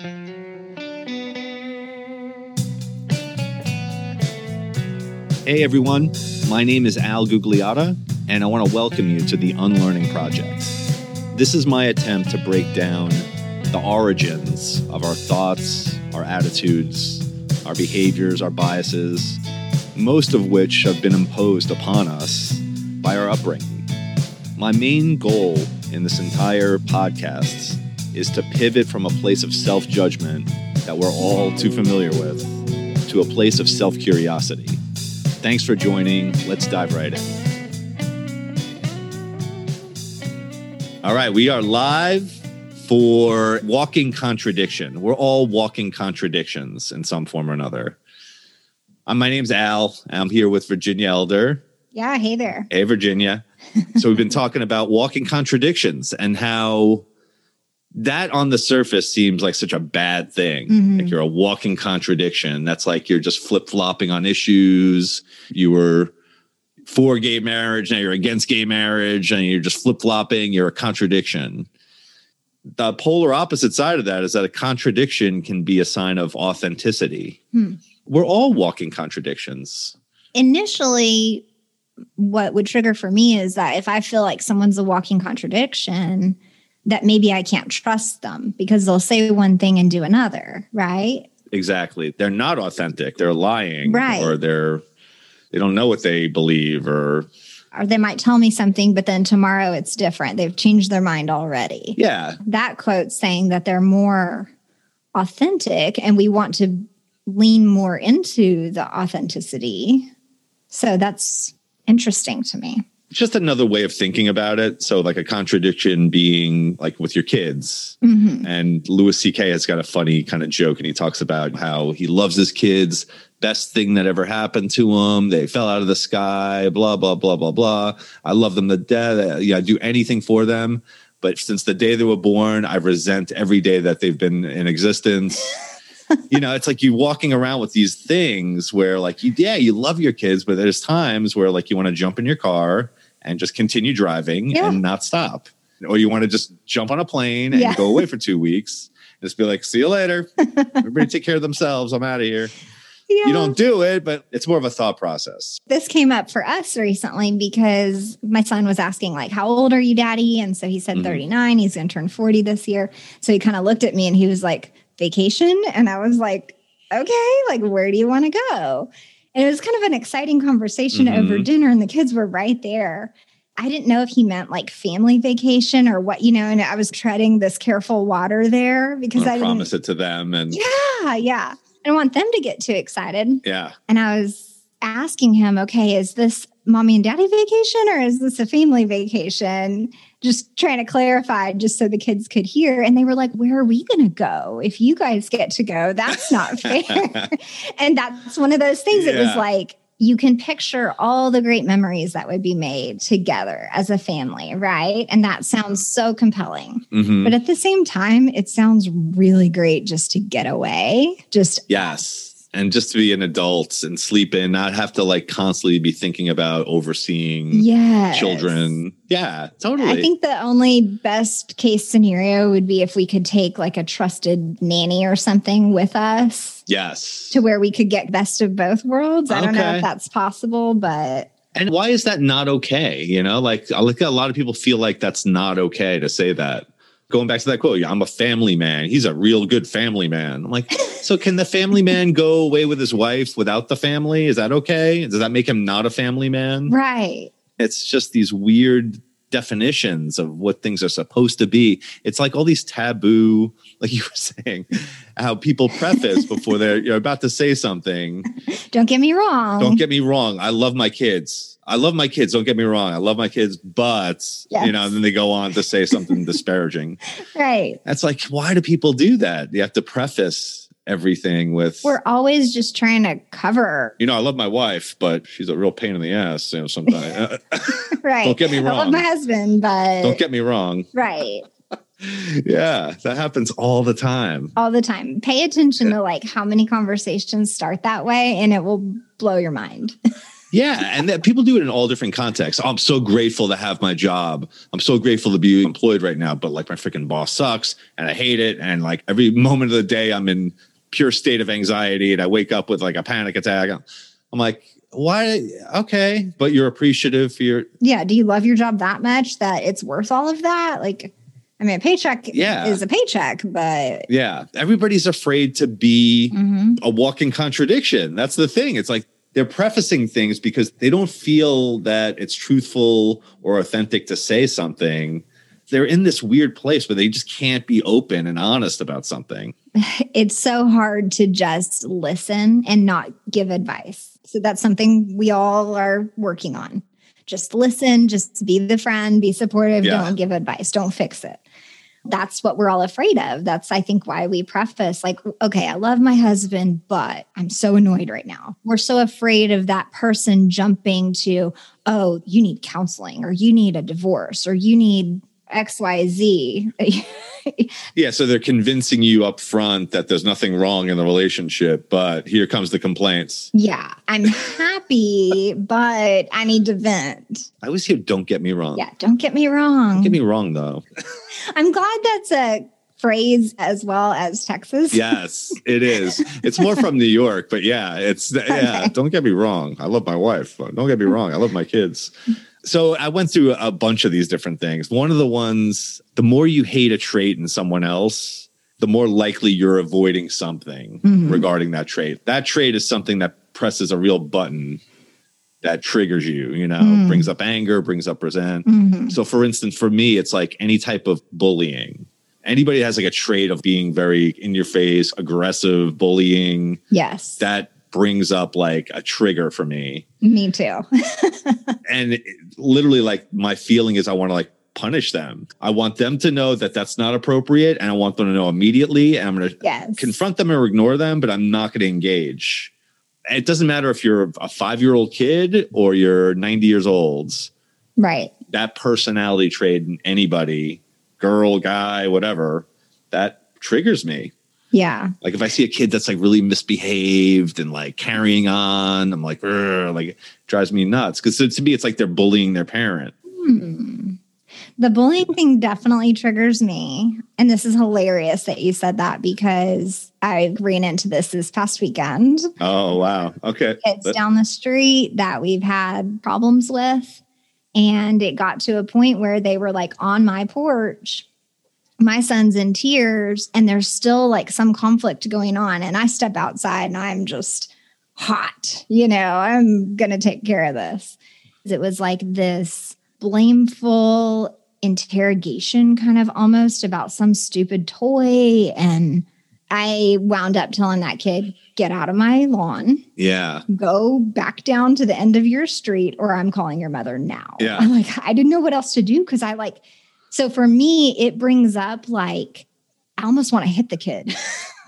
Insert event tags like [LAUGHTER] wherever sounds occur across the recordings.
Hey everyone, my name is Al Gugliotta, and I want to welcome you to the Unlearning Project. This is my attempt to break down the origins of our thoughts, our attitudes, our behaviors, our biases, most of which have been imposed upon us by our upbringing. My main goal in this entire podcast is to pivot from a place of self judgment that we're all too familiar with to a place of self curiosity. Thanks for joining. Let's dive right in. All right, we are live for Walking Contradiction. We're all walking contradictions in some form or another. Um, my name's Al. I'm here with Virginia Elder. Yeah, hey there. Hey, Virginia. so we've been [LAUGHS] talking about walking contradictions and how that on the surface seems like such a bad thing. Mhm. Like you're a walking contradiction. That's like you're just flip flopping on issues. You were for gay marriage, now you're against gay marriage, and you're just flip flopping. You're a contradiction. The polar opposite side of that is that a contradiction can be a sign of authenticity. Hmm. We're all walking contradictions. Initially, what would trigger for me is that if I feel like someone's a walking contradiction, that maybe I can't trust them because they'll say one thing and do another, right? Exactly. They're not authentic. They're lying. Right. Or they're they don't know what they believe or Or they might tell me something, but then tomorrow it's different. They've changed their mind already. yeah. That quote saying that they're more authentic and we want to lean more into the authenticity. So that's interesting to me. Just another way of thinking about it. So like a contradiction being like with your kids. Mhm. And Louis C.K. has got a funny kind of joke and he talks about how he loves his kids, best thing that ever happened to him. They fell out of the sky, blah, blah, blah, blah, blah. I love them to death. Yeah, I do anything for them. But since the day they were born, I resent every day that they've been in existence. [LAUGHS] you know, it's like you walking around with these things where, like, you, yeah, you love your kids, but there's times where, like, you want to jump in your car and just continue driving Yeah. and not stop. Or you want to just jump on a plane and Yeah. go away for two weeks. Just be like, see you later. [LAUGHS] Everybody take care of themselves. I'm out of here. Yeah. You don't do it, but it's more of a thought process. this came up for us recently because my son was asking like how old are you daddy and so he said Mhm. 39 he's going to turn 40 this year so he kind of looked at me and he was like vacation and i was like okay like where do you want to go and it was kind of an exciting conversation Mhm. over dinner and the kids were right there i didn't know if he meant like family vacation or what you know and i was treading this careful water there because I i didn't promise it to them. And yeah yeah i don't want them to get too excited yeah. and I was asking him, okay, is this mommy and daddy vacation or is this a family vacation? Just trying to clarify just so the kids could hear. And they were like, where are we going to go? If you guys get to go, that's not [LAUGHS] fair. and that's one of those things. It was like, you can picture all the great memories that would be made together as a family, right? And that sounds so compelling. Mhm. But at the same time, it sounds really great just to get away. Just Yes. And just to be an adult and sleep in, not have to like constantly be thinking about overseeing yes. children. Yeah, totally. I think the only best case scenario would be if we could take like a trusted nanny or something with us yes. to where we could get best of both worlds. I don't know if that's possible, but And why is that not okay? You know, like I look at a lot of people feel like that's not okay to say that. Going back to that quote, I'm a family man. He's a real good family man. I'm like, so can the family man go away with his wife without the family? Is that okay? Does that make him not a family man? right. It's just these weird definitions of what things are supposed to be. It's like all these taboo, like you were [LAUGHS] saying, how people preface before they're you're about to say something. [LAUGHS] Don't get me wrong. Don't get me wrong. I love my kids. I love my kids. Don't get me wrong. I love my kids, but you know, and then they go on to say something disparaging. [LAUGHS] right. That's like, why do people do that? You have to preface everything with, We're always just trying to cover. you know, I love my wife, but she's a real pain in the ass. You know, sometimes. [LAUGHS] [LAUGHS] Right. Don't get me wrong I love my husband, but Don't get me wrong. right. Yeah, that happens all the time. All the time. Pay attention to like how many conversations start that way and it will blow your mind. Yeah, and that people do it in all different contexts. I'm so grateful to have my job. I'm so grateful to be employed right now, but like my freaking boss sucks and I hate it. And like every moment of the day, I'm in pure state of anxiety and I wake up with like a panic attack. I'm like, why? Okay, but you're appreciative for your. Yeah. Do you love your job that much that it's worth all of that? Like, I mean, a paycheck Yeah. is a paycheck, but Yeah, everybody's afraid to be Mhm. a walking contradiction. That's the thing. It's like they're prefacing things because they don't feel that it's truthful or authentic to say something. They're in this weird place where they just can't be open and honest about something. [LAUGHS] it's so hard to just listen and not give advice. So that's something we all are working on. Just listen, just be the friend, be supportive, Yeah. don't give advice, don't fix it. That's what we're all afraid of. That's, I think, why we preface like, okay, I love my husband, but I'm so annoyed right now. We're so afraid of that person jumping to, oh, you need counseling or you need a divorce or you need XYZ. [LAUGHS] Yeah, so they're convincing you up front that there's nothing wrong in the relationship, but here comes the complaints. Yeah, I'm happy, but I need to vent. I always hear don't get me wrong. Yeah, don't get me wrong. Don't get me wrong though. [LAUGHS] I'm glad that's a phrase as well as Texas. Yes, it is. It's more from New York, but yeah, it's yeah. [LAUGHS] Okay. Don't get me wrong. I love my wife. but Don't get me wrong. I love my kids. So I went through a bunch of these different things. One of the ones, the more you hate a trait in someone else, the more likely you're avoiding something Mhm. regarding that trait. That trait is something that presses a real button that triggers you, you know, Mm. brings up anger, brings up resent. Mhm. So, for instance, for me, it's like any type of bullying. Anybody has like a trait of being very in your face, aggressive, bullying, Yes. that brings up like a trigger for me. me too. [LAUGHS] And it- literally, like, my feeling is I want to like punish them. I want them to know that that's not appropriate. And I want them to know immediately. And I'm going to yes. confront them or ignore them, but I'm not going to engage. It doesn't matter if you're a five year old kid or you're 90 years old. right. that personality trait in anybody, girl, guy, whatever, that triggers me. Yeah. Like if I see a kid that's like really misbehaved and like carrying on, I'm like, like it drives me nuts. Because to me, it's like they're bullying their parent. Hmm. The bullying thing definitely triggers me. And this is hilarious that you said that because I ran into this this past weekend. Oh wow, okay. kids That- down the street that we've had problems with. And it got to a point where they were like on my porch. My son's in tears, and there's still like some conflict going on. And I step outside and I'm just hot. You know, I'm to take care of this. It was like this blameful interrogation, kind of almost about some stupid toy. And I wound up telling that kid, get out of my lawn yeah, go back down to the end of your street or I'm calling your mother now. Yeah. I'm like, I didn't know what else to do because I like, so for me, it brings up like, I almost want to hit the kid.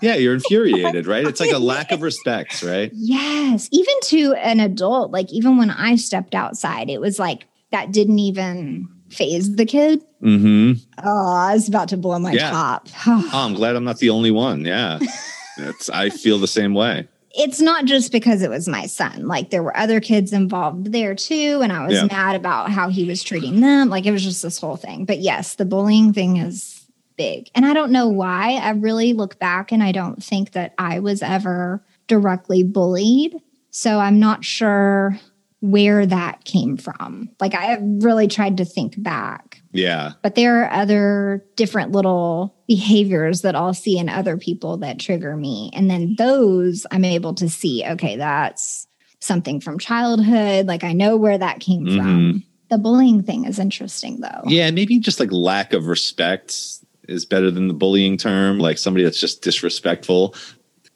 yeah. You're infuriated, right? It's like a lack of [LAUGHS] respect, right? yes. Even to an adult, like even when I stepped outside, it was like that didn't even faze the kid. Mm-hmm. Oh, I was about to blow my Yeah. top. [SIGHS] Oh, I'm glad I'm not the only one. Yeah, [LAUGHS] it's. I feel the same way. It's not just because it was my son. Like there were other kids involved there too. And I was Yeah. mad about how he was treating them. Like it was just this whole thing. But yes, the bullying thing is big. And I don't know why. I really look back and I don't think that I was ever directly bullied. So I'm not sure where that came from. Like I have really tried to think back. Yeah, But there are other different little behaviors that I'll see in other people that trigger me. And then those I'm able to see, okay, that's something from childhood. Like I know where that came mm-hmm. from. The bullying thing is interesting though. Yeah, maybe just like lack of respect is better than the bullying term. Like somebody that's just disrespectful.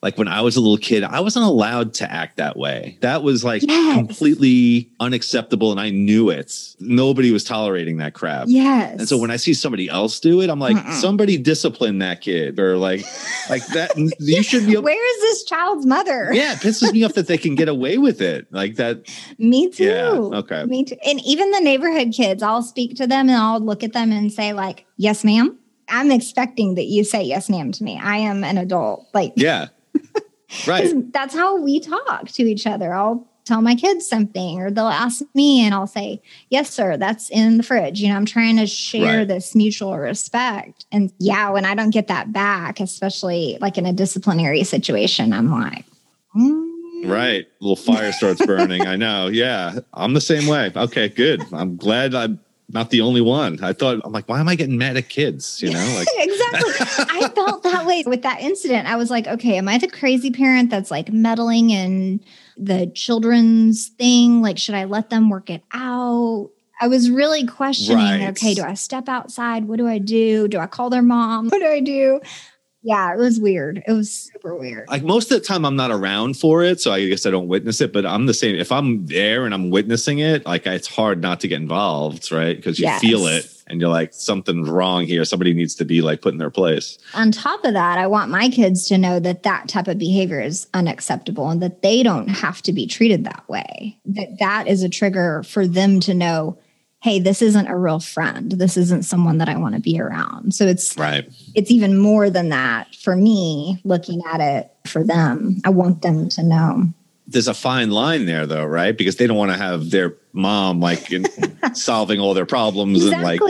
Like when I was a little kid, I wasn't allowed to act that way. That was like Yes. completely unacceptable, and I knew it. Nobody was tolerating that crap. Yes. And so when I see somebody else do it, I'm like, Mm-mm. somebody discipline that kid, or like, like that. You [LAUGHS] should be. Able, where is this child's mother? yeah, it pisses me off that they can get away with it. Like that. [LAUGHS] Me too. Yeah. Okay. Me too. And even the neighborhood kids, I'll speak to them and I'll look at them and say, like, yes, ma'am. I'm expecting that you say yes, ma'am to me. I am an adult. Like, Yeah. [LAUGHS] Right. that's how we talk to each other. I'll tell my kids something or they'll ask me and I'll say, Yes, sir, that's in the fridge. You know, I'm trying to share Right. this mutual respect. And yeah, when I don't get that back, especially like in a disciplinary situation, I'm like, mm, Right. little fire starts burning. I know. Yeah. I'm the same way. Okay, good. I'm glad I'm not the only one. I thought, I'm like, why am I getting mad at kids? You know, like, [LAUGHS] exactly. I felt that way with that incident. I was like, okay, am I the crazy parent that's like meddling in the children's thing? Like, should I let them work it out? I was really questioning, Right. okay, do I step outside? What do I do? Do I call their mom? What do I do? Yeah, it was weird. It was super weird. like most of the time I'm not around for it. So I guess I don't witness it, but I'm the same. If I'm there and I'm witnessing it, like it's hard not to get involved, right? Because you Yes. feel it and you're like, something's wrong here. Somebody needs to be like put in their place. On top of that, I want my kids to know that that type of behavior is unacceptable and that they don't have to be treated that way. That that is a trigger for them to know, hey, this isn't a real friend. This isn't someone that I want to be around. So it's Right. it's even more than that for me looking at it for them. I want them to know. There's a fine line there though, right? Because they don't want to have their mom like in, [LAUGHS] solving all their problems and like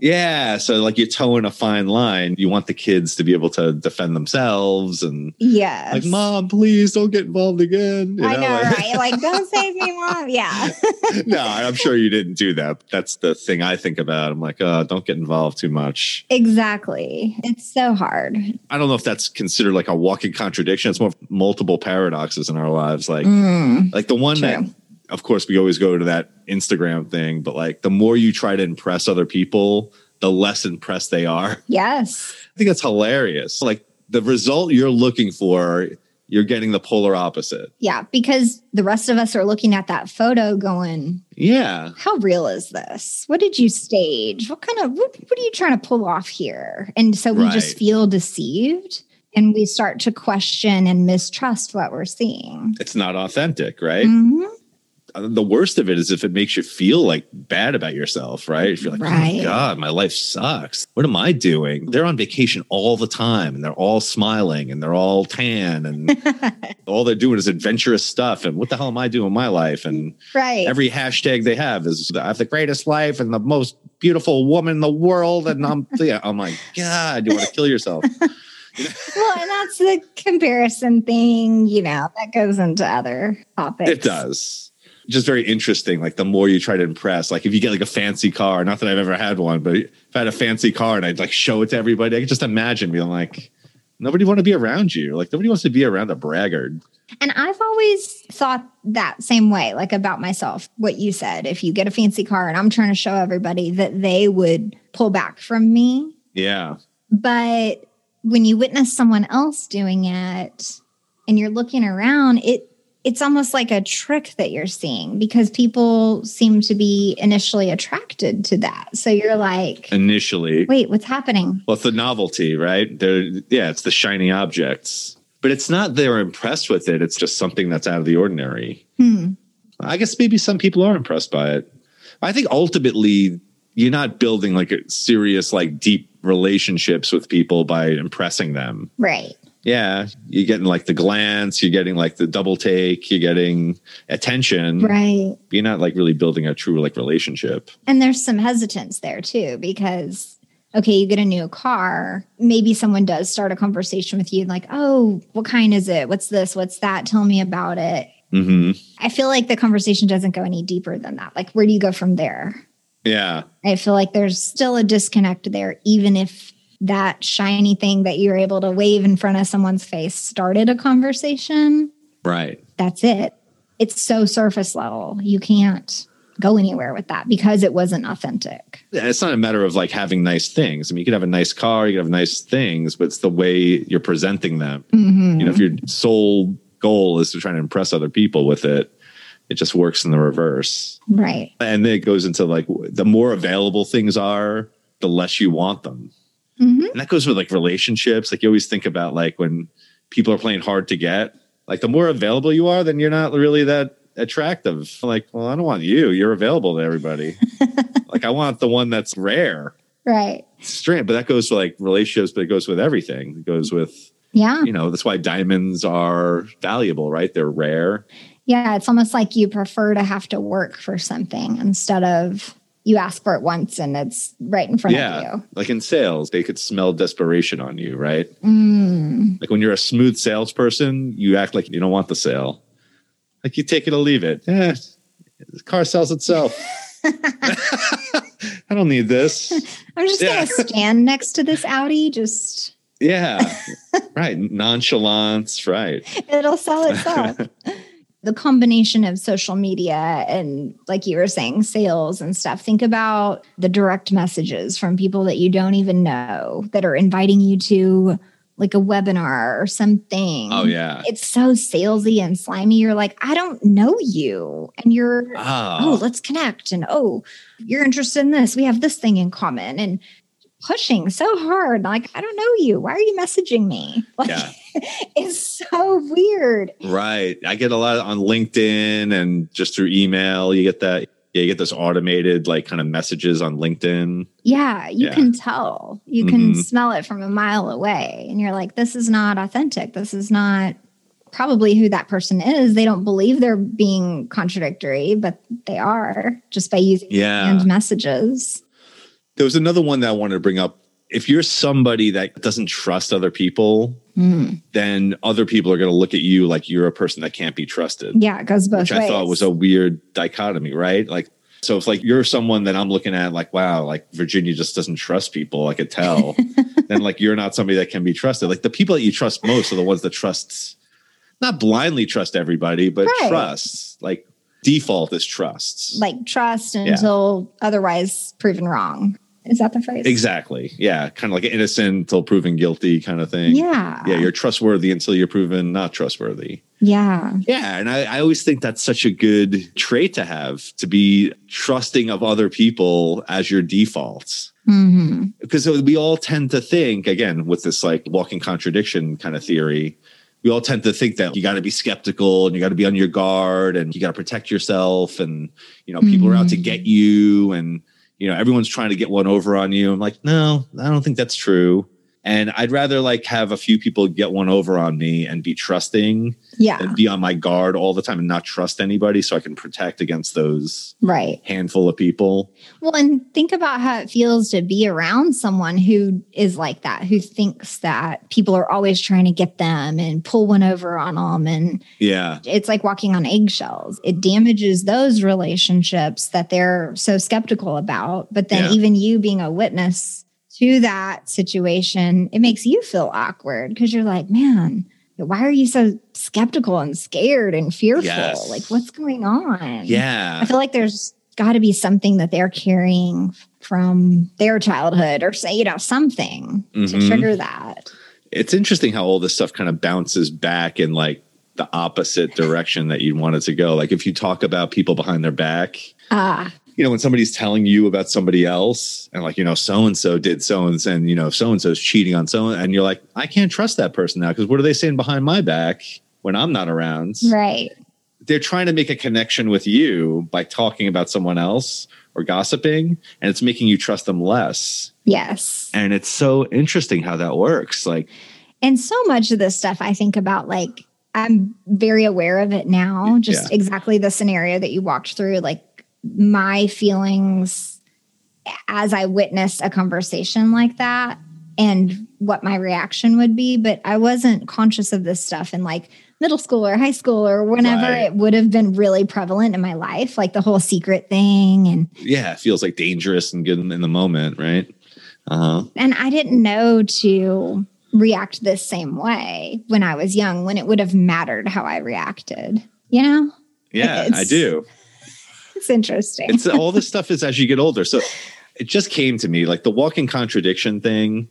Yeah, so like you're toeing a fine line. You want the kids to be able to defend themselves and yeah, like, mom, please don't get involved again. You I know, like- right? Like, don't save me, mom. Yeah. [LAUGHS] no, I'm sure you didn't do that. That's the thing I think about. I'm like, oh, don't get involved too much. exactly. It's so hard. I don't know if that's considered like a walking contradiction. It's more of multiple paradoxes in our lives. Like, Mm, like the one that, true. Of course, we always go to that Instagram thing, but like the more you try to impress other people, the less impressed they are. Yes. I think that's hilarious. Like the result you're looking for, you're getting the polar opposite. Yeah, because the rest of us are looking at that photo going, Yeah. how real is this? What did you stage? What kind of what, what are you trying to pull off here? And so we just feel deceived and we start to question and mistrust what we're seeing. It's not authentic, right? Mhm. The worst of it is if it makes you feel like bad about yourself, right? If you're like, oh my God, my life sucks. What am I doing? They're on vacation all the time and they're all smiling and they're all tan and [LAUGHS] all they're doing is adventurous stuff. And what the hell am I doing in my life? And Right. every hashtag they have is I have the greatest life and the most beautiful woman in the world. And I'm [LAUGHS] yeah, I'm like, God, you want to kill yourself. [LAUGHS] well, and that's the comparison thing, you know, that goes into other topics. It does. Just very interesting. Like the more you try to impress, like if you get like a fancy car, not that I've ever had one, but if I had a fancy car and I'd like show it to everybody, I could just imagine being like, nobody want to be around you. Like nobody wants to be around a braggart. And I've always thought that same way, like about myself, what you said. If you get a fancy car and I'm trying to show everybody that they would pull back from me. Yeah. But when you witness someone else doing it and you're looking around, it it's almost like a trick that you're seeing because people seem to be initially attracted to that. So you're like, Initially. wait, what's happening? Well, it's the novelty, right? They're yeah, it's the shiny objects. But it's not they're impressed with it. It's just something that's out of the ordinary. Hmm. I guess maybe some people are impressed by it. I think ultimately you're not building like a serious, like deep relationships with people by impressing them. Right. Yeah, you're getting like the glance, you're getting like the double take, you're getting attention. Right. You're not like really building a true like relationship. And there's some hesitance there too, because okay, you get a new car. Maybe someone does start a conversation with you, like, oh, what kind is it? What's this? What's that? Tell me about it. hmm I feel like the conversation doesn't go any deeper than that. Like, where do you go from there? Yeah. I feel like there's still a disconnect there, even if that shiny thing that you're able to wave in front of someone's face started a conversation. Right. That's it. It's so surface level. You can't go anywhere with that because it wasn't authentic. Yeah, it's not a matter of like having nice things. I mean, you could have a nice car, you could have nice things, but it's the way you're presenting them. Mhm. You know, if your sole goal is to try to impress other people with it, it just works in the reverse. Right. And then it goes into like the more available things are, the less you want them. Mhm. And that goes with like relationships. Like you always think about like when people are playing hard to get, like the more available you are, then you're not really that attractive. Like, well, I don't want you. You're available to everybody. [LAUGHS] like I want the one that's rare. Right. Strange, but that goes with like relationships, but it goes with everything. It goes with, Yeah. you know, that's why diamonds are valuable, right? They're rare. Yeah, it's almost like you prefer to have to work for something instead of you ask for it once and it's right in front yeah. of you. Like in sales, they could smell desperation on you, right? Mm. Like when you're a smooth salesperson, you act like you don't want the sale. Like you take it or leave it. Yeah, the car sells itself. [LAUGHS] [LAUGHS] I don't need this. [LAUGHS] I'm just Yeah. gonna stand next to this Audi. Just Yeah, right. Nonchalance, right. it'll sell itself. The combination of social media and like you were saying sales and stuff. Think about the direct messages from people that you don't even know that are inviting you to like a webinar or something. Oh yeah. it's so salesy and slimy. You're like i don't know you. And you're oh. Oh, let's connect. And oh you're interested in this. We have this thing in common. And pushing so hard like i don't know you why are you messaging me [LAUGHS] like Yeah. it's so weird right. I get a lot on LinkedIn and just through email. You get that. Yeah, you get those automated like kind of messages on LinkedIn. Yeah, you Yeah. can tell. You can Mhm. smell it from a mile away. And you're like, this is not authentic. This is not probably who that person is. They don't believe they're being contradictory, but they are just by using Yeah. messages. There was another one that I wanted to bring up. If you're somebody that doesn't trust other people, Mm. then other people are going to look at you like you're a person that can't be trusted. Yeah, it goes both which ways. I thought was a weird dichotomy, right? Like, so if like you're someone that I'm looking at, like, wow, like Virginia just doesn't trust people, I could tell. [LAUGHS] then like you're not somebody that can be trusted. Like the people that you trust most are the ones that trust, not blindly trust everybody, but Right. trust. Like default is trust. like trust until otherwise proven wrong. Is that the phrase? exactly. Yeah, kind of like innocent until proven guilty, kind of thing. Yeah. Yeah, you're trustworthy until you're proven not trustworthy. Yeah. Yeah, and I, I always think that's such a good trait to have to be trusting of other people as your defaults. hmm Because we all tend to think, again, with this like walking contradiction kind of theory, we all tend to think that you got to be skeptical and you got to be on your guard and you got to protect yourself and you know people are out to get you and you know everyone's trying to get one over on you. I'm like, no, I don't think that's true. And I'd rather like have a few people get one over on me and be trusting Yeah. and be on my guard all the time and not trust anybody so I can protect against those Right. handful of people. Well, and think about how it feels to be around someone who is like that, who thinks that people are always trying to get them and pull one over on them. And Yeah. it's like walking on eggshells. It damages those relationships that they're so skeptical about. But then, Yeah. even you being a witness to that situation, it makes you feel awkward because you're like, man, why are you so skeptical and scared and fearful? Yes. Like, what's going on? Yeah. I feel like there's got to be something that they're carrying from their childhood or say, you know, something to Mhm. trigger that. It's interesting how all this stuff kind of bounces back in like the opposite direction that you want it to go. Like if you talk about people behind their back, Ah, you know, when somebody's telling you about somebody else and like, you know, so and so did so and so, and you know, so and so's cheating on so and you're like, I can't trust that person now because what are they saying behind my back when I'm not around? right. they're trying to make a connection with you by talking about someone else or gossiping and it's making you trust them less Yes. and it's so interesting how that works like And so much of this stuff I think about, like, I'm very aware of it now, just Yeah. exactly the scenario that you walked through, like my feelings as I witnessed a conversation like that and what my reaction would be. But I wasn't conscious of this stuff in like middle school or high school or whenever Right. it would have been really prevalent in my life, like the whole secret thing. And yeah it feels like dangerous and good in the moment right uh-huh and I didn't know to react this same way when I was young, when it would have mattered how I reacted. You know, yeah i do it's interesting. it's all this stuff is as you get older so [LAUGHS] it just came to me like the walking contradiction thing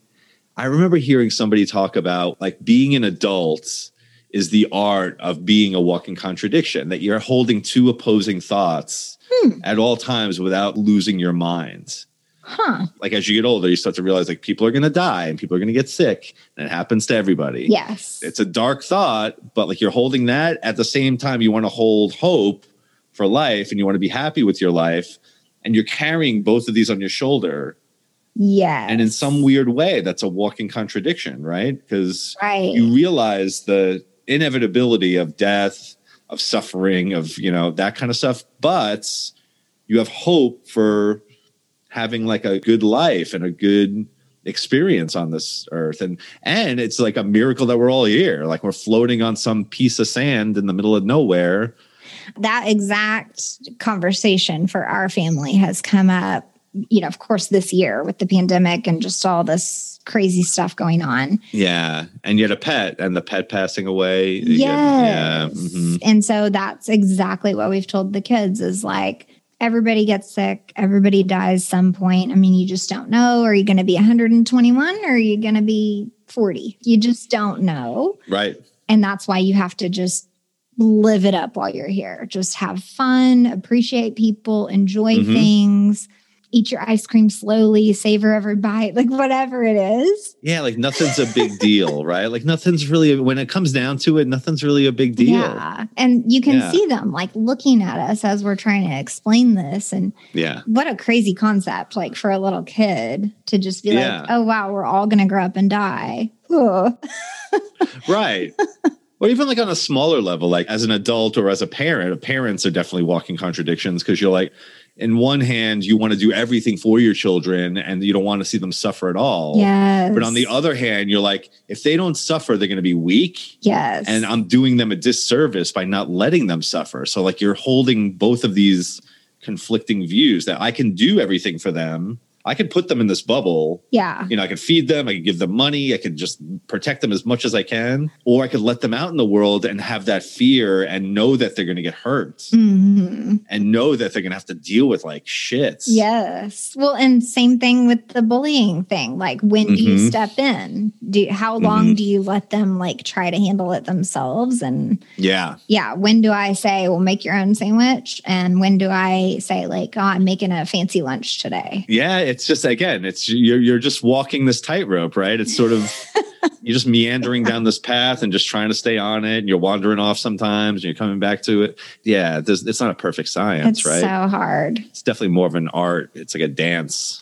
i remember hearing somebody talk about like being an adult is the art of being a walking contradiction that you're holding two opposing thoughts Hmm. at all times without losing your mind huh. like as you get older you start to realize like people are going to die and people are going to get sick and it happens to everybody Yes. it's a dark thought, but like you're holding that at the same time, you want to hold hope for life and you want to be happy with your life. And you're carrying both of these on your shoulder. yeah And in some weird way, that's a walking contradiction, right? Because right. you realize the inevitability of death, of suffering, of, you know, that kind of stuff. But you have hope for having like a good life and a good experience on this earth and and it's like a miracle that we're all here like we're floating on some piece of sand in the middle of nowhere that exact conversation for our family has come up you know of course this year with the pandemic and just all this crazy stuff going on. Yeah. And yet a pet and the pet passing away. Yes. yeah. Mhm. and so that's exactly what we've told the kids is like everybody gets sick everybody dies some point. I mean you just don't know. Are you going to be 121 or are you going to be 40 you just don't know. Right. And that's why you have to just live it up while you're here. Just have fun appreciate people enjoy Mhm. things eat your ice cream slowly savor every bite [LAUGHS] like whatever it is. Yeah like nothing's a big deal [LAUGHS] right? Like nothing's really when it comes down to it nothing's really a big deal. Yeah and you can Yeah. see them like looking at us as we're trying to explain this and yeah. what a crazy concept like for a little kid to just be Yeah. like oh wow we're all gonna grow up and die. [LAUGHS] Right or even like on a smaller level like as an adult or as a parent parents are definitely walking contradictions because you're like in one hand you want to do everything for your children and you don't want to see them suffer at all. Yes but on the other hand you're like if they don't suffer they're going to be weak. Yes. And i'm doing them a disservice by not letting them suffer. So like you're holding both of these conflicting views that i can do everything for them i can put them in this bubble yeah you know, I can feed them, I can give them money, I can just protect them as much as I can, or I could let them out in the world and have that fear and know that they're going to get hurt Mhm. and know that they're going to have to deal with like shit. yes well and same thing with the bullying thing like when do you Mhm. step in do how long Mhm. do you let them like try to handle it themselves and Yeah. yeah when do i say well make your own sandwich and when do i say like oh i'm making a fancy lunch today Yeah. It's just, again, it's you're, you're just walking this tightrope, right? It's sort of, [LAUGHS] you're just meandering down this path and just trying to stay on it. And you're wandering off sometimes and you're coming back to it. Yeah. It's not a perfect science, it's right? so hard it's definitely more of an art. It's like a dance.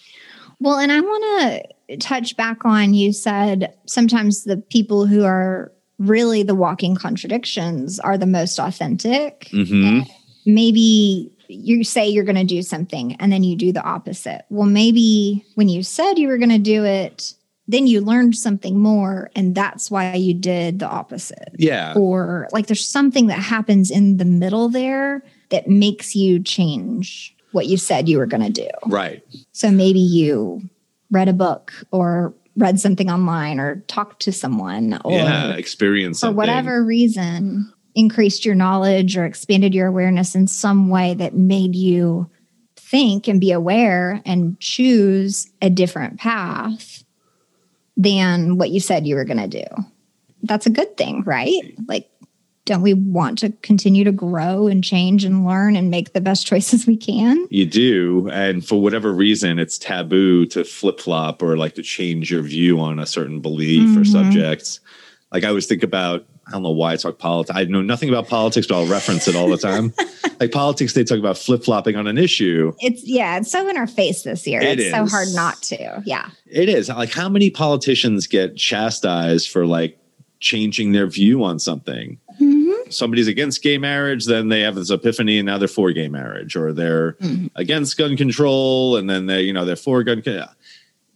Well, and I want to touch back on you said sometimes the people who are really the walking contradictions are the most authentic. hmm Maybe you say you're going to do something and then you do the opposite. Well, maybe when you said you were going to do it, then you learned something more and that's why you did the opposite. Yeah. Or like there's something that happens in the middle there that makes you change what you said you were going to do. Right. So maybe you read a book or read something online or talked to someone or yeah. Experience for whatever reason increased your knowledge or expanded your awareness in some way that made you think and be aware and choose a different path than what you said you were going to do. That's a good thing, right? Like don't we want to continue to grow and change and learn and make the best [LAUGHS] choices we can? You do. And for whatever reason, it's taboo to flip flop or like to change your view on a certain belief or Mhm. subjects. Like I always think about, I don't know why I talk politics. I know nothing about politics, but I'll reference it all the time. [LAUGHS] like politics, they talk about flip flopping on an issue. It's yeah, it's so in our face this year. It it's so hard not to. Yeah. It is. Like how many politicians get chastised for like changing their view on something? somebody's against gay marriage, then they have this epiphany and now they're for gay marriage, or they're Mhm. against gun control and then they, you know, they're for gun. Con-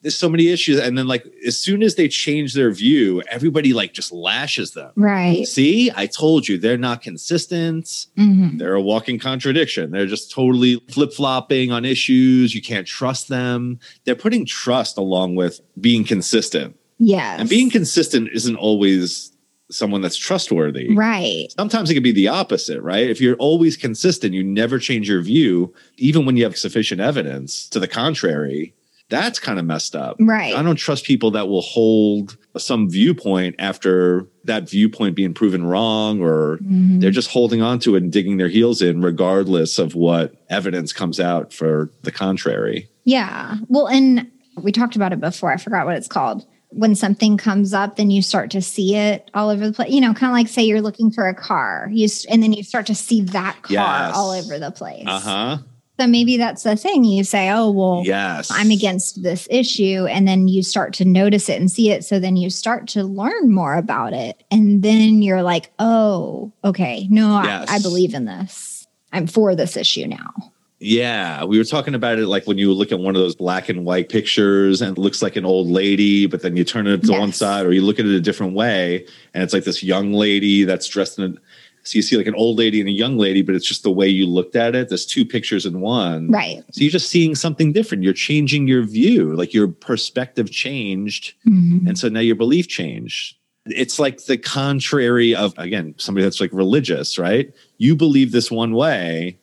There's so many issues, and then like as soon as they change their view, everybody like just lashes them. Right. See, I told you they're not consistent. Mhm. They're a walking contradiction. They're just totally flip flopping on issues. You can't trust them. They're putting trust along with being consistent. Yeah. And being consistent isn't always someone that's trustworthy. right. Sometimes it can be the opposite, right? If you're always consistent, you never change your view, even when you have sufficient evidence to the contrary, that's kind of messed up. Right. I don't trust people that will hold some viewpoint after that viewpoint being proven wrong or Mhm. they're just holding on to it and digging their heels in regardless of what evidence comes out for the contrary. Yeah. Well, and we talked about it before. I forgot what it's called. When something comes up, then you start to see it all over the place. You know, kind of like say you're looking for a car, you and then you start to see that car Yes. all over the place. Uh-huh. So maybe that's the thing. You say, oh, well, Yes. I'm against this issue. And then you start to notice it and see it. So then you start to learn more about it. And then you're like, oh, okay, no, Yes. I, I believe in this. I'm for this issue now. Yeah, we were talking about it like when you look at one of those black and white pictures and it looks like an old lady, but then you turn it to one side or you look at it a different way and it's like this young lady that's dressed in a so you see like an old lady and a young lady, but it's just the way you looked at it. There's two pictures in one. Right. So you're just seeing something different. You're changing your view, like your perspective changed. Mhm. And so now your belief changed. It's like the contrary of, again, somebody that's like religious, right? You believe this one way.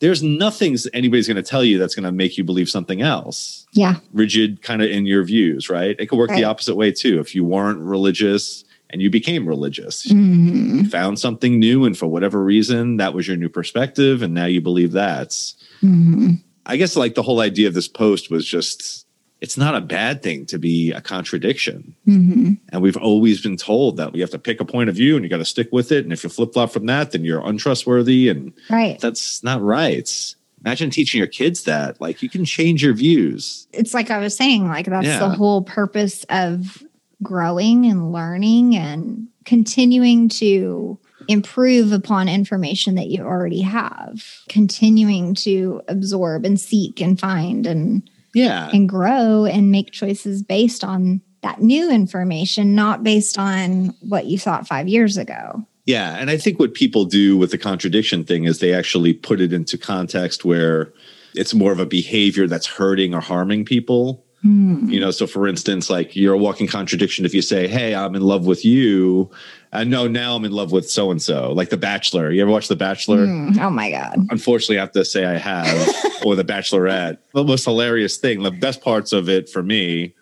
There's nothing anybody's going to tell you that's going to make you believe something else. Yeah. Rigid kind of in your views, right? It could work Right. the opposite way too. If you weren't religious and you became religious, Mhm. you found something new, and for whatever reason, that was your new perspective, and now you believe that's. Mhm. I guess like the whole idea of this post was just it's not a bad thing to be a contradiction. Mhm. And we've always been told that you have to pick a point of view and you got to stick with it. And if you flip flop from that, then you're untrustworthy. And Right. that's not right. Imagine teaching your kids that. Like you can change your views. It's like I was saying, like that's Yeah. the whole purpose of growing and learning and continuing to improve upon information that you already have, continuing to absorb and seek and find and Yeah. and grow and make choices based on that new information, not based on what you thought five years ago. Yeah. And I think what people do with the contradiction thing is they actually put it into context where it's more of a behavior that's hurting or harming people. Hmm. You know, so for instance, like you're a walking contradiction if you say, Hey, I'm in love with you. And no, now I'm in love with so and so, like The Bachelor. You ever watch The Bachelor? Hmm. Oh my God. Unfortunately, I have to say I have, [LAUGHS] or The Bachelorette. The most hilarious thing, the best parts of it for me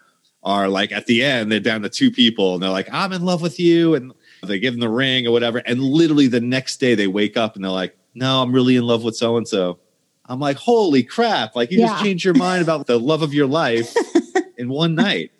are like at the end, they're down to two people and they're like, I'm in love with you. And they give them the ring or whatever. And literally the next day they wake up and they're like, No, I'm really in love with so and so. I'm like, Holy crap. Like you Yeah. just changed your mind about the love of your life [LAUGHS] in one night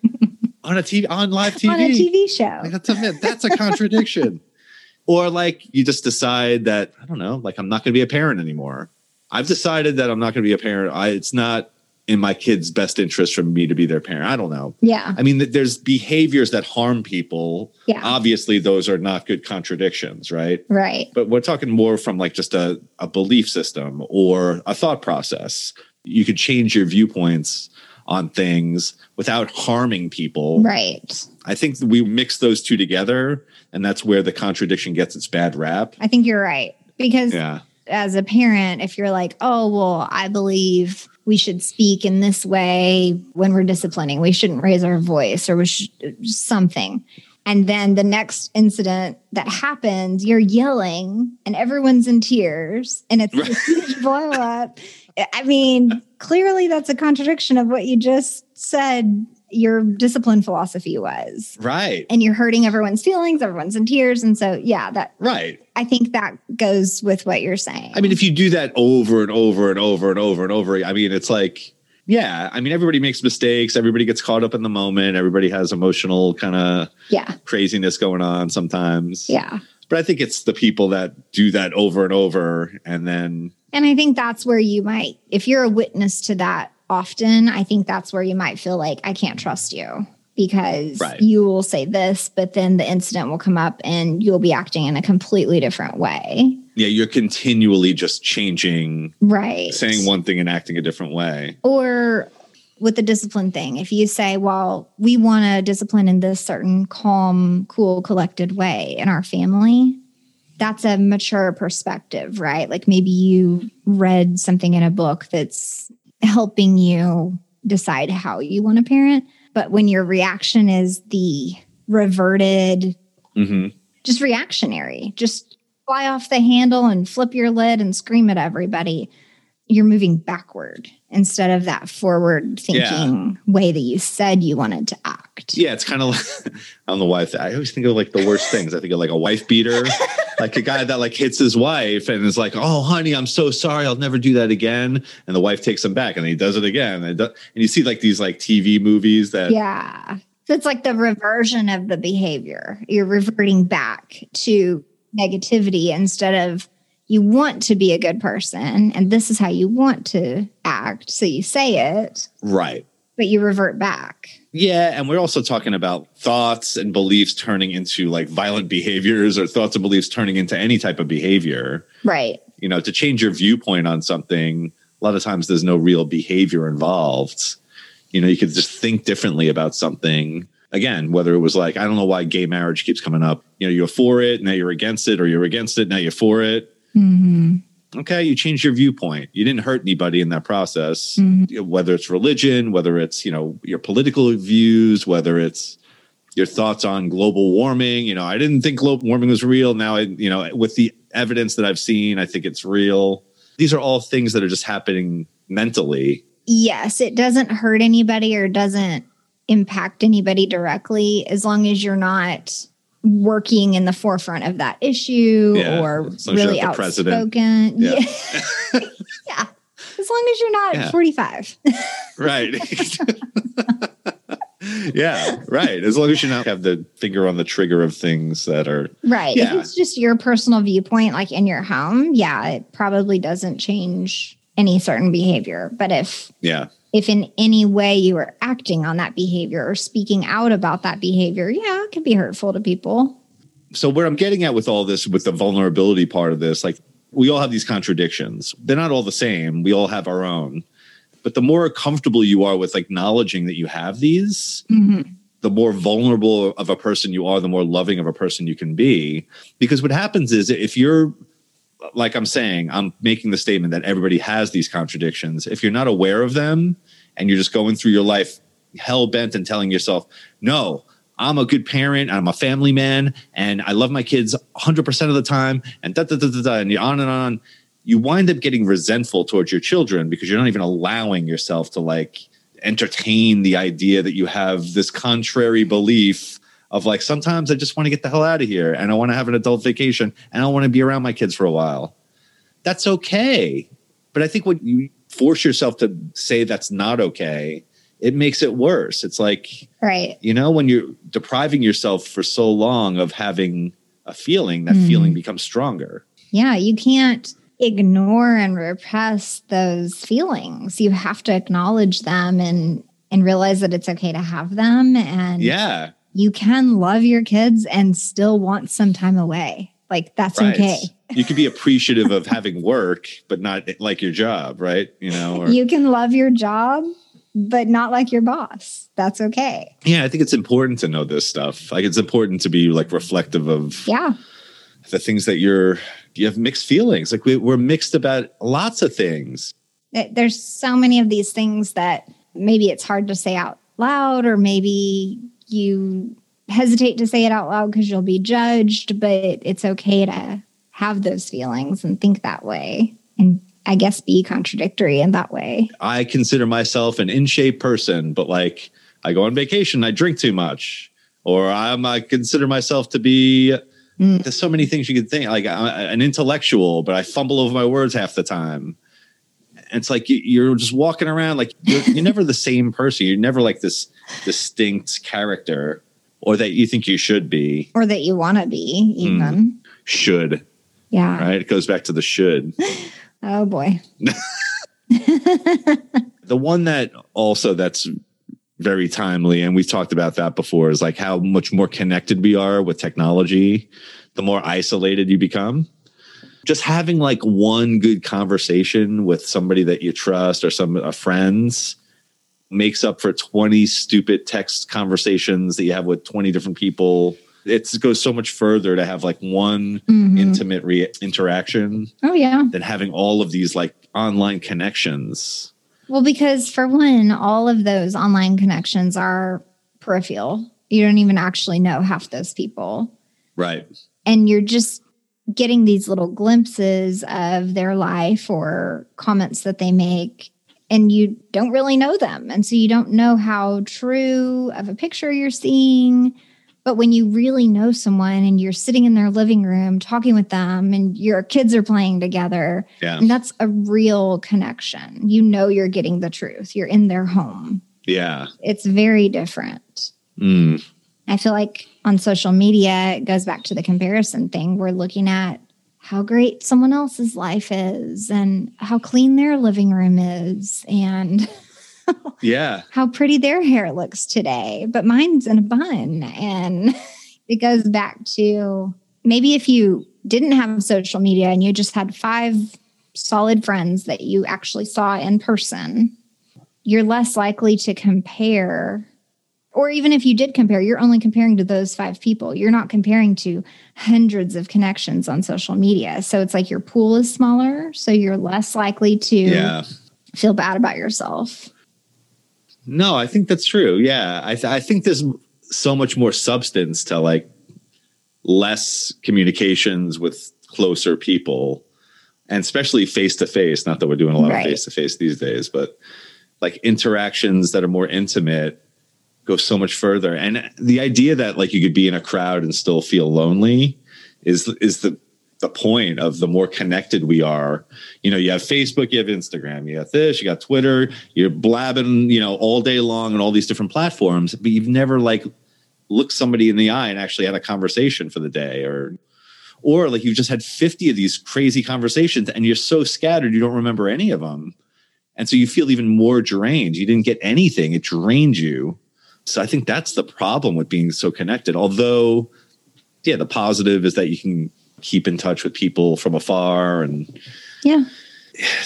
on a TV, on live TV. On a TV show. Like, that's a that's a contradiction. [LAUGHS] or like you just decide that I don't know, like I'm not going to be a parent anymore. I've decided that I'm not going to be a parent. I, it's not in my kids' best interest for me to be their parent. I don't know. Yeah. I mean, there's behaviors that harm people. Yeah. Obviously, those are not good contradictions, right? Right. But we're talking more from like just a, a belief system or a thought process. You could change your viewpoints on things without harming people. Right. I think we mix those two together, and that's where the contradiction gets its bad rap. I think you're right. Because Yeah. as a parent, if you're like, oh, well, I believe we should speak in this way when we're disciplining, we shouldn't raise our voice or we should something. And then the next incident that happens, you're yelling and everyone's in tears and it's this huge blow up. I mean, clearly that's a contradiction of what you just said your discipline philosophy was. Right. And you're hurting everyone's feelings, everyone's in tears. And so, yeah, that Right. I think that goes with what you're saying. I mean, if you do that over and over and over and over and over, I mean, it's like, yeah, I mean, everybody makes mistakes. Everybody gets caught up in the moment. Everybody has emotional kind of yeah, craziness going on sometimes. yeah. But I think it's the people that do that over and over and then, And I think that's where you might, if you're a witness to that often, I think that's where you might feel like, I can't trust you because Right. you will say this, but then the incident will come up and you'll be acting in a completely different way. yeah, you're continually just changing, Right. saying one thing and acting a different way. or with the discipline thing, if you say, well, we want to discipline in this certain calm, cool, collected way in our family, that's a mature perspective, right? Like maybe you read something in a book that's helping you decide how you want to parent. But when your reaction is the reverted, hmm just reactionary, just fly off the handle and flip your lid and scream at everybody, you're moving backward instead of that forward thinking way that you said you wanted to act. Yeah, it's kind of [LAUGHS] like I don't know why. I always think of like the worst things. I think of like a wife beater, [LAUGHS] like a guy that like hits his wife and is like, "Oh, honey, I'm so sorry. I'll never do that again." And the wife takes him back, and he does it again. And, and you see like these like TV movies that Yeah. So it's like the reversion of the behavior. You're reverting back to negativity instead of you want to be a good person and this is how you want to act. So you say it, Right. but you revert back. Yeah, and we're also talking about thoughts and beliefs turning into like violent behaviors or thoughts and beliefs turning into any type of behavior. Right. You know, to change your viewpoint on something, a lot of times there's no real behavior involved. You know, you could just think differently about something. Again, whether it was like, I don't know why gay marriage keeps coming up. You know, you're for it, now you're against it, or you're against it, now you're for it. Hmm Okay, you changed your viewpoint. You didn't hurt anybody in that process. Mhm. Whether it's religion, whether it's, you know, your political views, whether it's your thoughts on global warming. You know, I didn't think global warming was real. Now I, you know, with the evidence that I've seen, I think it's real. These are all things that are just happening mentally. Yes, it doesn't hurt anybody or doesn't impact anybody directly as long as you're not working in the forefront of that issue Yeah, or as long as you're really not the president. outspoken. Yeah. Yeah. [LAUGHS] yeah. As long as you're not Yeah. 45. Right. [LAUGHS] yeah, right. As long as you not have the finger on the trigger of things that are Right. Yeah. If it's just your personal viewpoint, like in your home, yeah, it probably doesn't change any certain behavior. But if yeah. If in any way you are acting on that behavior or speaking out about that behavior, yeah, it can be hurtful to people. so where I'm getting at with all this, with the vulnerability part of this, like we all have these contradictions. They're not all the same. We all have our own. But the more comfortable you are with like acknowledging that you have these, mm-hmm. the more vulnerable of a person you are, the more loving of a person you can be. Because what happens is if you're like I'm saying, I'm making the statement that everybody has these contradictions. If you're not aware of them and you're just going through your life hell bent and telling yourself, no, I'm a good parent, I'm a family man, and I love my kids 100% of the time, and da da da da da, and you're on and on. You wind up getting resentful towards your children because you're not even allowing yourself to like entertain the idea that you have this contrary belief of like sometimes I just want to get the hell out of here and I want to have an adult vacation and I want to be around my kids for a while. That's okay. But I think when you force yourself to say that's not okay, it makes it worse. It's like, Right. you know, when you're depriving yourself for so long of having a feeling, that Mhm. feeling becomes stronger. Yeah. You can't ignore and repress those feelings. You have to acknowledge them and and realize that it's okay to have them and Yeah. You can love your kids and still want some time away. Like that's Right. okay. You can be appreciative of having work, but not like your job, right? You know, or You can love your job but not like your boss. That's okay. yeah, I think it's important to know this stuff. Like it's important to be like reflective of Yeah. the things that you're you have mixed feelings. Like we, we're mixed about lots of things. There's so many of these things that maybe it's hard to say out loud or maybe you hesitate to say it out loud because you'll be judged but it's okay to have those feelings and think that way and i guess be contradictory in that way I consider myself an in shape person, but like I go on vacation, I drink too much, or I'm I consider myself to be. Mm. There's so many things you could think. Like I'm an intellectual, but I fumble over my words half the time. It's like you- you're just walking around like you're, you're never the same person. You're never like this distinct character, or that you think you should be. or that you want to be even hmm. Should yeah right? It goes back to the should. [LAUGHS] oh boy [LAUGHS] the one that also that's very timely and we've talked about that before is like how much more connected we are with technology the more isolated you become just having like one good conversation with somebody that you trust or some uh, friends makes up for 20 stupid text conversations that you have with 20 different people it goes so much further to have like one Mhm. intimate re- interaction oh yeah than having all of these like online connections Well, because for one, all of those online connections are peripheral. You don't even actually know half those people. right And you're just getting these little glimpses of their life or comments that they make, and you don't really know them. And so you don't know how true of a picture you're seeing. But when you really know someone and you're sitting in their living room talking with them and your kids are playing together, yeah and that's a real connection. You know, you're getting the truth. You're in their home. yeah It's very different. Mm. I feel like on social media, it goes back to the comparison thing. We're looking at how great someone else's life is and how clean their living room is and [LAUGHS] yeah how pretty their hair looks today but mine's in a bun and [LAUGHS] it goes back to maybe if you didn't have social media and you just had five solid friends that you actually saw in person you're less likely to compare or even if you did compare, you're only comparing to those five people. You're not comparing to hundreds of connections on social media. So it's like your pool is smaller. So you're less likely to yeah feel bad about yourself. no i think that's true yeah i, th- I think there's so much more substance to like less communications with closer people and especially face to face not that we're doing a lot Right. of face to face these days but like interactions that are more intimate go so much further. And the idea that like you could be in a crowd and still feel lonely is is the the point of the more connected we are. You know you have facebook you have instagram you got this you got twitter you're blabbing you know all day long on all these different platforms but you've never like looked somebody in the eye and actually had a conversation for the day or or like you've just had 50 of these crazy conversations and you're so scattered you don't remember any of them. And so you feel even more drained. You didn't get anything. It drained you so i think that's the problem with being so connected although yeah the positive is that you can keep in touch with people from afar and Yeah.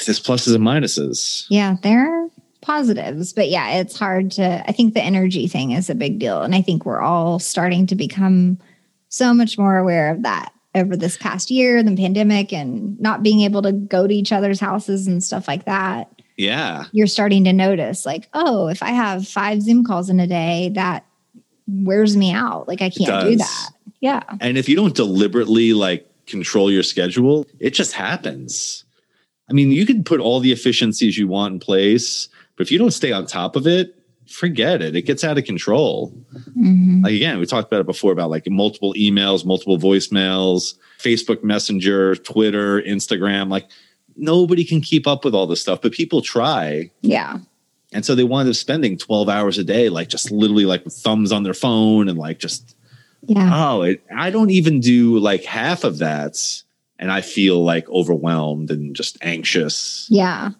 there's pluses and minuses Yeah. There are positives, but yeah, it's hard to, I think the energy thing is a big deal. And I think we're all starting to become so much more aware of that over this past year, the pandemic, and not being able to go to each other's houses and stuff like that. Yeah you're starting to notice like oh if i have five zoom calls in a day that wears me out like i can't do that yeah And if you don't deliberately like control your schedule, it just happens. I mean, you can put all the efficiencies you want in place, but if you don't stay on top of it, forget it. It gets out of control. Mhm. Like again, we talked about it before about like multiple emails, multiple voicemails, Facebook Messenger, Twitter, Instagram. Like nobody can keep up with all this stuff, but people try. yeah And so they wind up spending 12 hours a day, like just literally like with thumbs on their phone and like just yeah Oh, it, I don't even do like half of that. And I feel like overwhelmed and just anxious. yeah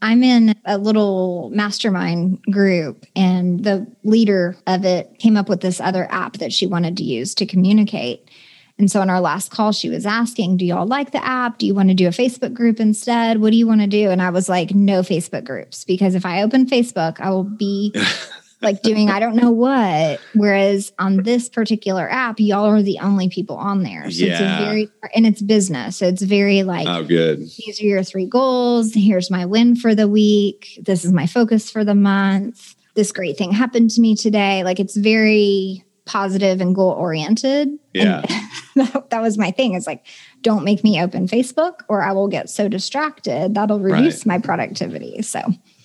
i'm in a little mastermind group and the leader of it came up with this other app that she wanted to use to communicate and so in our last call she was asking do y'all like the app do you want to do a facebook group instead what do you want to do and i was like no facebook groups because if i open facebook i will be [LAUGHS] like doing I don't know what. Whereas on this particular app, y'all are the only people on there. So it's Yeah. a very and it's business. So it's very like Oh, good. these are your three goals. Here's my win for the week. This is my focus for the month. This great thing happened to me today. Like it's very positive and goal oriented. Yeah. [LAUGHS] that, that was my thing. It's like, don't make me open Facebook or I will get so distracted that'll reduce my productivity. So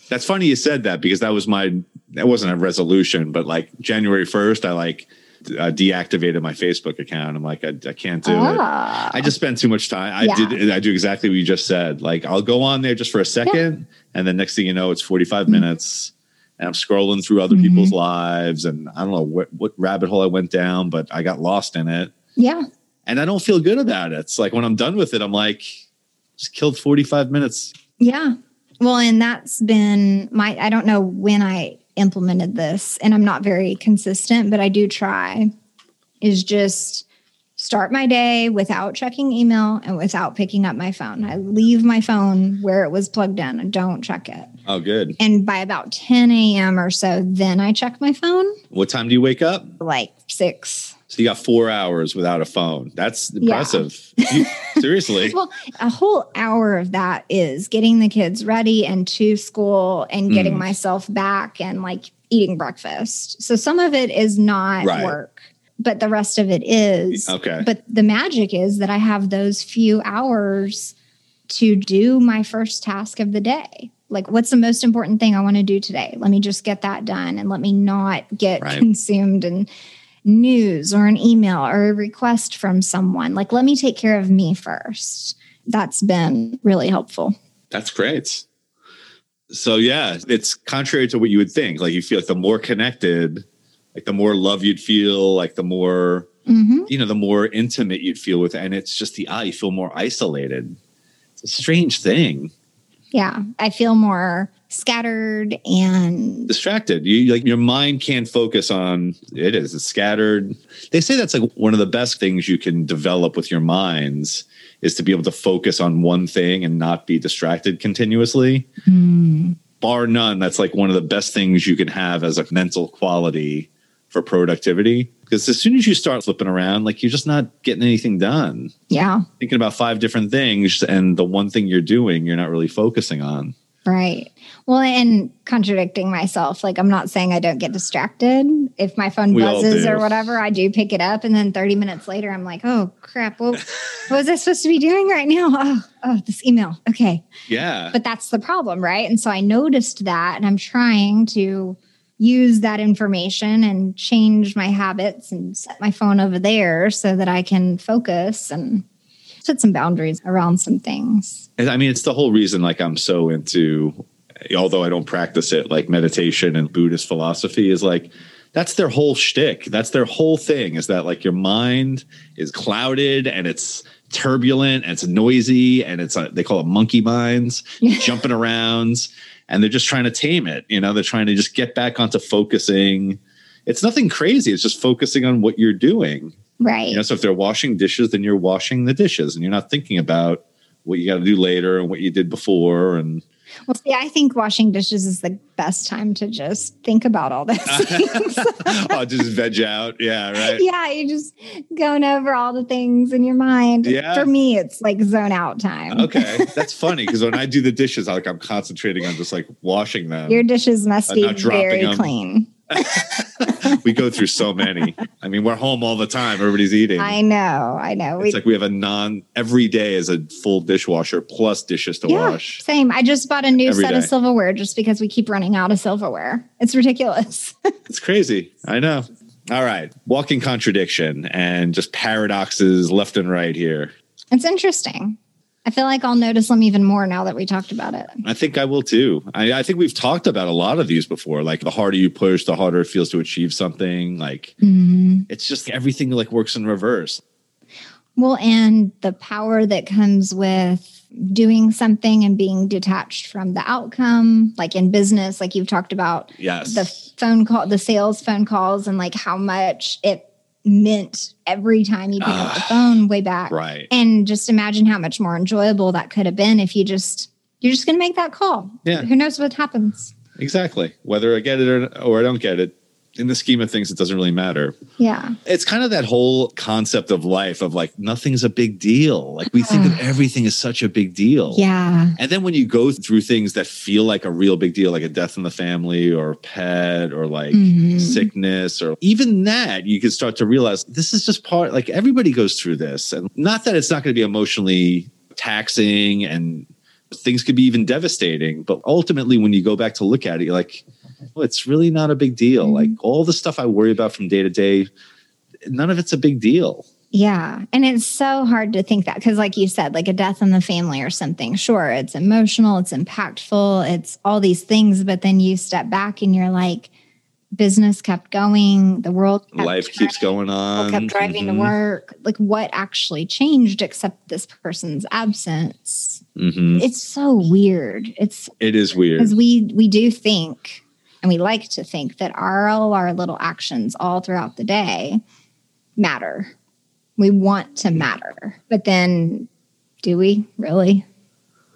That's funny you said that because that was my, that wasn't a resolution, but like January 1st, I like uh, deactivated my Facebook account. I'm like, I, I can't do it. ah, I just spent too much time. I Yeah. did. I do exactly what you just said. Like I'll go on there just for a second, and then next thing you know, it's forty five minutes, and I'm scrolling through other Mhm. people's lives, and I don't know what what rabbit hole I went down, but I got lost in it, yeah. and I don't feel good about it. It's like when I'm done with it, I'm like, just killed forty five minutes. Yeah. Well, and that's been my, I don't know when I implemented this, and I'm not very consistent, but I do try, is just start my day without checking email and without picking up my phone. I leave my phone where it was plugged in and don't check it. Oh, good. And by about 10 a.m. or so, then I check my phone, What time do you wake up? like six. So you got four hours without a phone. That's impressive. You- [LAUGHS] seriously. Well, a whole hour of that is getting the kids ready and to school and getting Mm. myself back and like eating breakfast. So some of it is not Right. work, but the rest of it is. Okay. But the magic is that I have those few hours to do my first task of the day. Like, what's the most important thing I want to do today? Let me just get that done and let me not get Right. consumed in news or an email or a request from someone. Like, let me take care of me first. That's been really helpful. That's great. So yeah, it's contrary to what you would think. Like you feel like the more connected, like the more love you'd feel, like the more Mhm. you know, the more intimate you'd feel with, and it's just the eye, you feel more isolated. It's a strange thing. Yeah. I feel more scattered and Distracted. You like your mind can't focus on it is. It's scattered. They say that's like one of the best things you can develop with your minds is to be able to focus on one thing and not be distracted continuously. Bar none, that's like one of the best things you can have as a mental quality for productivity. Because as soon as you start flipping around, like you're just not getting anything done. yeah. thinking about five different things and the one thing you're doing you're not really focusing on Right. Well, and contradicting myself, like I'm not saying I don't get distracted. If my phone We buzzes or whatever, I do pick it up, and then 30 minutes later, I'm like, "Oh crap! What, [LAUGHS] what was I supposed to be doing right now? Oh, oh, this email. Okay." yeah But that's the problem, right? And so I noticed that, and I'm trying to use that information and change my habits and set my phone over there so that I can focus and set some boundaries around some things. And i mean it's the whole reason like i'm so into although i don't practice it like meditation and buddhist philosophy is like that's their whole shtick. That's their whole thing is that like your mind is clouded and it's turbulent and it's noisy and it's uh, they call it monkey minds [LAUGHS] jumping around and they're just trying to tame it. You know, they're trying to just get back onto focusing. It's nothing crazy. It's just focusing on what you're doing. Right. You know, so if they're washing dishes, then you're washing the dishes and you're not thinking about what you got to do later and what you did before and Well, see, I think washing dishes is the best time to just think about all [LAUGHS] this. oh, just veg out. Yeah, right. [LAUGHS] yeah, you just going over all the things in your mind. Yeah. For me, it's like zone out time. Okay, [LAUGHS] that's funny because when I do the dishes, I like I'm concentrating on just like washing them. Your dishes must be very them. clean. [LAUGHS] we go through so many. I mean, we're home all the time. Everybody's eating. I know. I know. it's like we have a non every day is a full dishwasher plus dishes to yeah, wash. same. I just bought a new Every set of silverware just because we keep running out of silverware. It's ridiculous. [LAUGHS] It's crazy. I know. All right, walking contradiction and just paradoxes left and right here. it's interesting. I feel like I'll notice them even more now that we talked about it. I think I will too. I, I think we've talked about a lot of these before. Like the harder you push, the harder it feels to achieve something. Like mm-hmm. it's just everything like works in reverse. Well, and the power that comes with doing something and being detached from the outcome, like in business, like you've talked about Yes. the phone call, the sales phone calls, and like how much it meant every time you pick up the phone way back. right. And just imagine how much more enjoyable that could have been if you just, you're just going to make that call. Yeah. Who knows what happens? Exactly. Whether I get it or, or I don't get it, in the scheme of things, it doesn't really matter. Yeah. It's kind of that whole concept of life of like nothing's a big deal. Like we think of everything as such a big deal. Yeah. And then when you go through things that feel like a real big deal, like a death in the family or a pet or like Mhm. sickness or even that, you can start to realize this is just part, like everybody goes through this. And not that it's not going to be emotionally taxing and things could be even devastating. But ultimately, when you go back to look at it, you're like, it's really not a big deal. Like all the stuff I worry about from day to day, none of it's a big deal. Yeah. And it's so hard to think that because, like you said, like a death in the family or something, sure, it's emotional, it's impactful, it's all these things. But then you step back and you're like, business kept going, the world kept Life keeps going on. kept driving to Mhm. work. Like, what actually changed except this person's absence? Mhm. It's so weird. It's It is weird. because we we do think and we like to think that our, all our little actions all throughout the day matter we want to matter but then do we really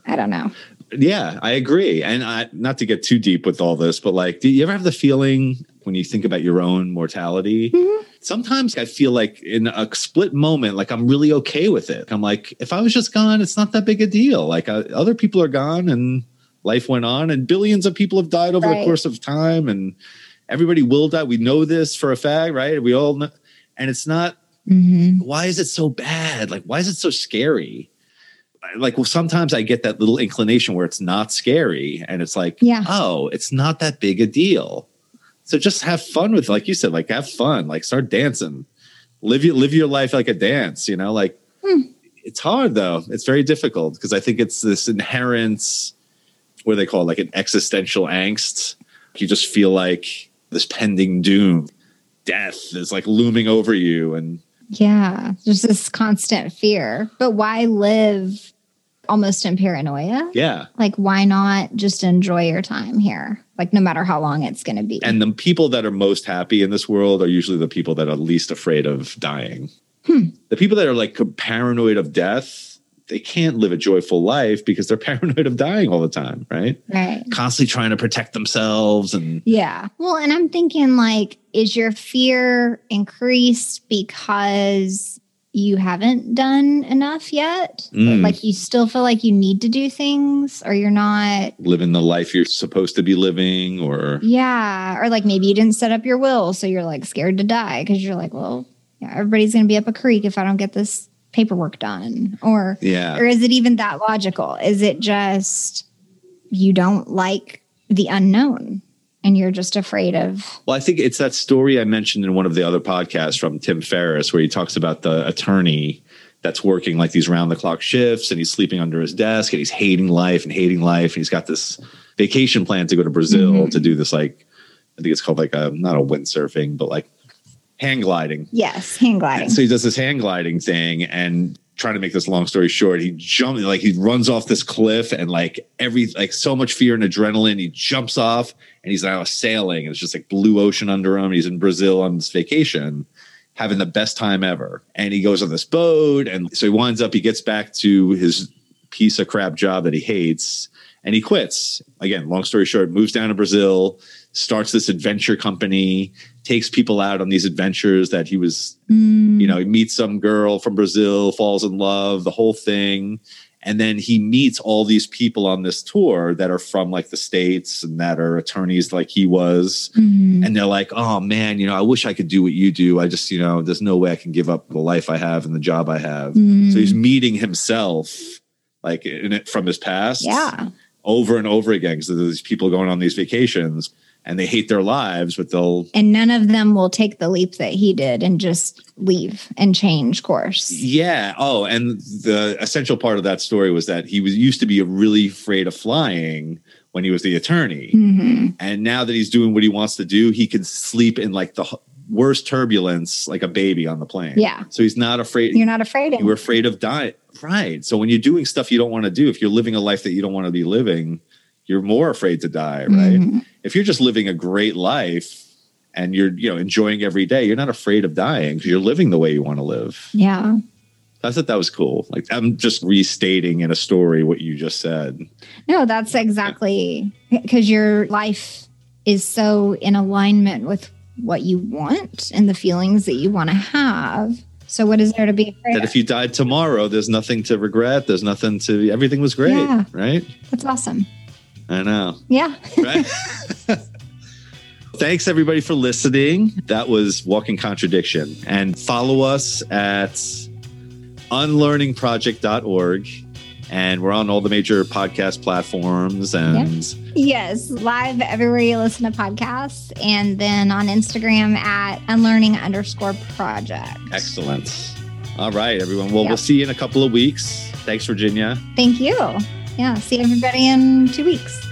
i don't know Yeah, I agree. And I, not to get too deep with all this, but like, do you ever have the feeling when you think about your own mortality? Sometimes I feel like in a split moment, like I'm really okay with it. I'm like, if I was just gone, it's not that big a deal. Like uh, other people are gone and life went on, and billions of people have died over the course of time, and everybody will die. We know this for a fact, right? We all know. And it's not mm-hmm. why is it so bad? Like, why is it so scary? Like, well, sometimes I get that little inclination where it's not scary, and it's like, Yeah. oh, it's not that big a deal. So just have fun with, like you said, like have fun, like start dancing, live your live your life like a dance. You know, like hmm. it's hard though. It's very difficult because I think it's this inherent, what do they call it, like an existential angst. You just feel like this pending doom, death is like looming over you, and Yeah, there's this constant fear. But why live almost in paranoia? Yeah. Like, why not just enjoy your time here? Like, no matter how long it's going to be. And the people that are most happy in this world are usually the people that are least afraid of dying. Hmm. The people that are like paranoid of death, they can't live a joyful life because they're [LAUGHS] paranoid of dying all the time, right? right. Constantly trying to protect themselves and Yeah. Well, and I'm thinking, like, is your fear increased because you haven't done enough yet? Mm. Like, you still feel like you need to do things, or you're not? living the life you're supposed to be living or Yeah. Or like maybe you didn't set up your will, so you're like scared to die because you're like, well, yeah, everybody's going to be up a creek if I don't get this paperwork done. Or, yeah. or is it even that logical? Is it just you don't like the unknown and you're just afraid of? Well, I think it's that story I mentioned in one of the other podcasts from Tim Ferriss, where he talks about the attorney that's working like these round the clock shifts and he's sleeping under his desk and he's hating life and hating life. And he's got this vacation plan to go to Brazil Mhm. to do this, like, I think it's called like a, not a windsurfing, but like hang gliding. Yes, hang gliding. And so he does this hang gliding thing and trying to make this long story short, he jumps like he runs off this cliff and like every like so much fear and adrenaline. He jumps off and he's now sailing. And it's just like blue ocean under him. He's in Brazil on this vacation, having the best time ever. And he goes on this boat. And so he winds up, he gets back to his piece of crap job that he hates and he quits. Again, long story short, moves down to Brazil, starts this adventure company, takes people out on these adventures that he was Mm, you know, he meets some girl from Brazil, falls in love, the whole thing. And then he meets all these people on this tour that are from like the States and that are attorneys like he was. mhm. And they're like, oh man, you know, I wish I could do what you do. I just, you know, there's no way I can give up the life I have and the job I have. Mm, So he's meeting himself like in it from his past yeah. Over and over again. because there's these people going on these vacations and they hate their lives, but they'll And none of them will take the leap that he did and just leave and change course. Yeah. Oh, and the essential part of that story was that he was used to be really afraid of flying when he was the attorney, Mhm. and now that he's doing what he wants to do, he can sleep in like the worst turbulence, like a baby on the plane. Yeah. So he's not afraid. You're not afraid of you were afraid of dying, right? So when you're doing stuff you don't want to do, if you're living a life that you don't want to be living, you're more afraid to die, right? Mhm. If you're just living a great life. And you're, you know, enjoying every day. You're not afraid of dying because you're living the way you want to live. Yeah. I thought that was cool. Like I'm just restating in a story what you just said. No, that's exactly because your life is so in alignment with what you want and the feelings that you want to have. So, what is there to be afraid That if you died tomorrow, there's nothing to regret. There's nothing to. Everything was great, Yeah. right? That's awesome. I know, Yeah. right? [LAUGHS] Thanks everybody for listening. That was Walking Contradiction, and follow us at unlearningproject.org. And we're on all the major podcast platforms and Yes. Live everywhere you listen to podcasts. And then on Instagram at unlearning underscore project. excellent. All right, everyone. Well, Yep. we'll see you in a couple of weeks. Thanks, Virginia. Thank you. Yeah. See everybody in two weeks.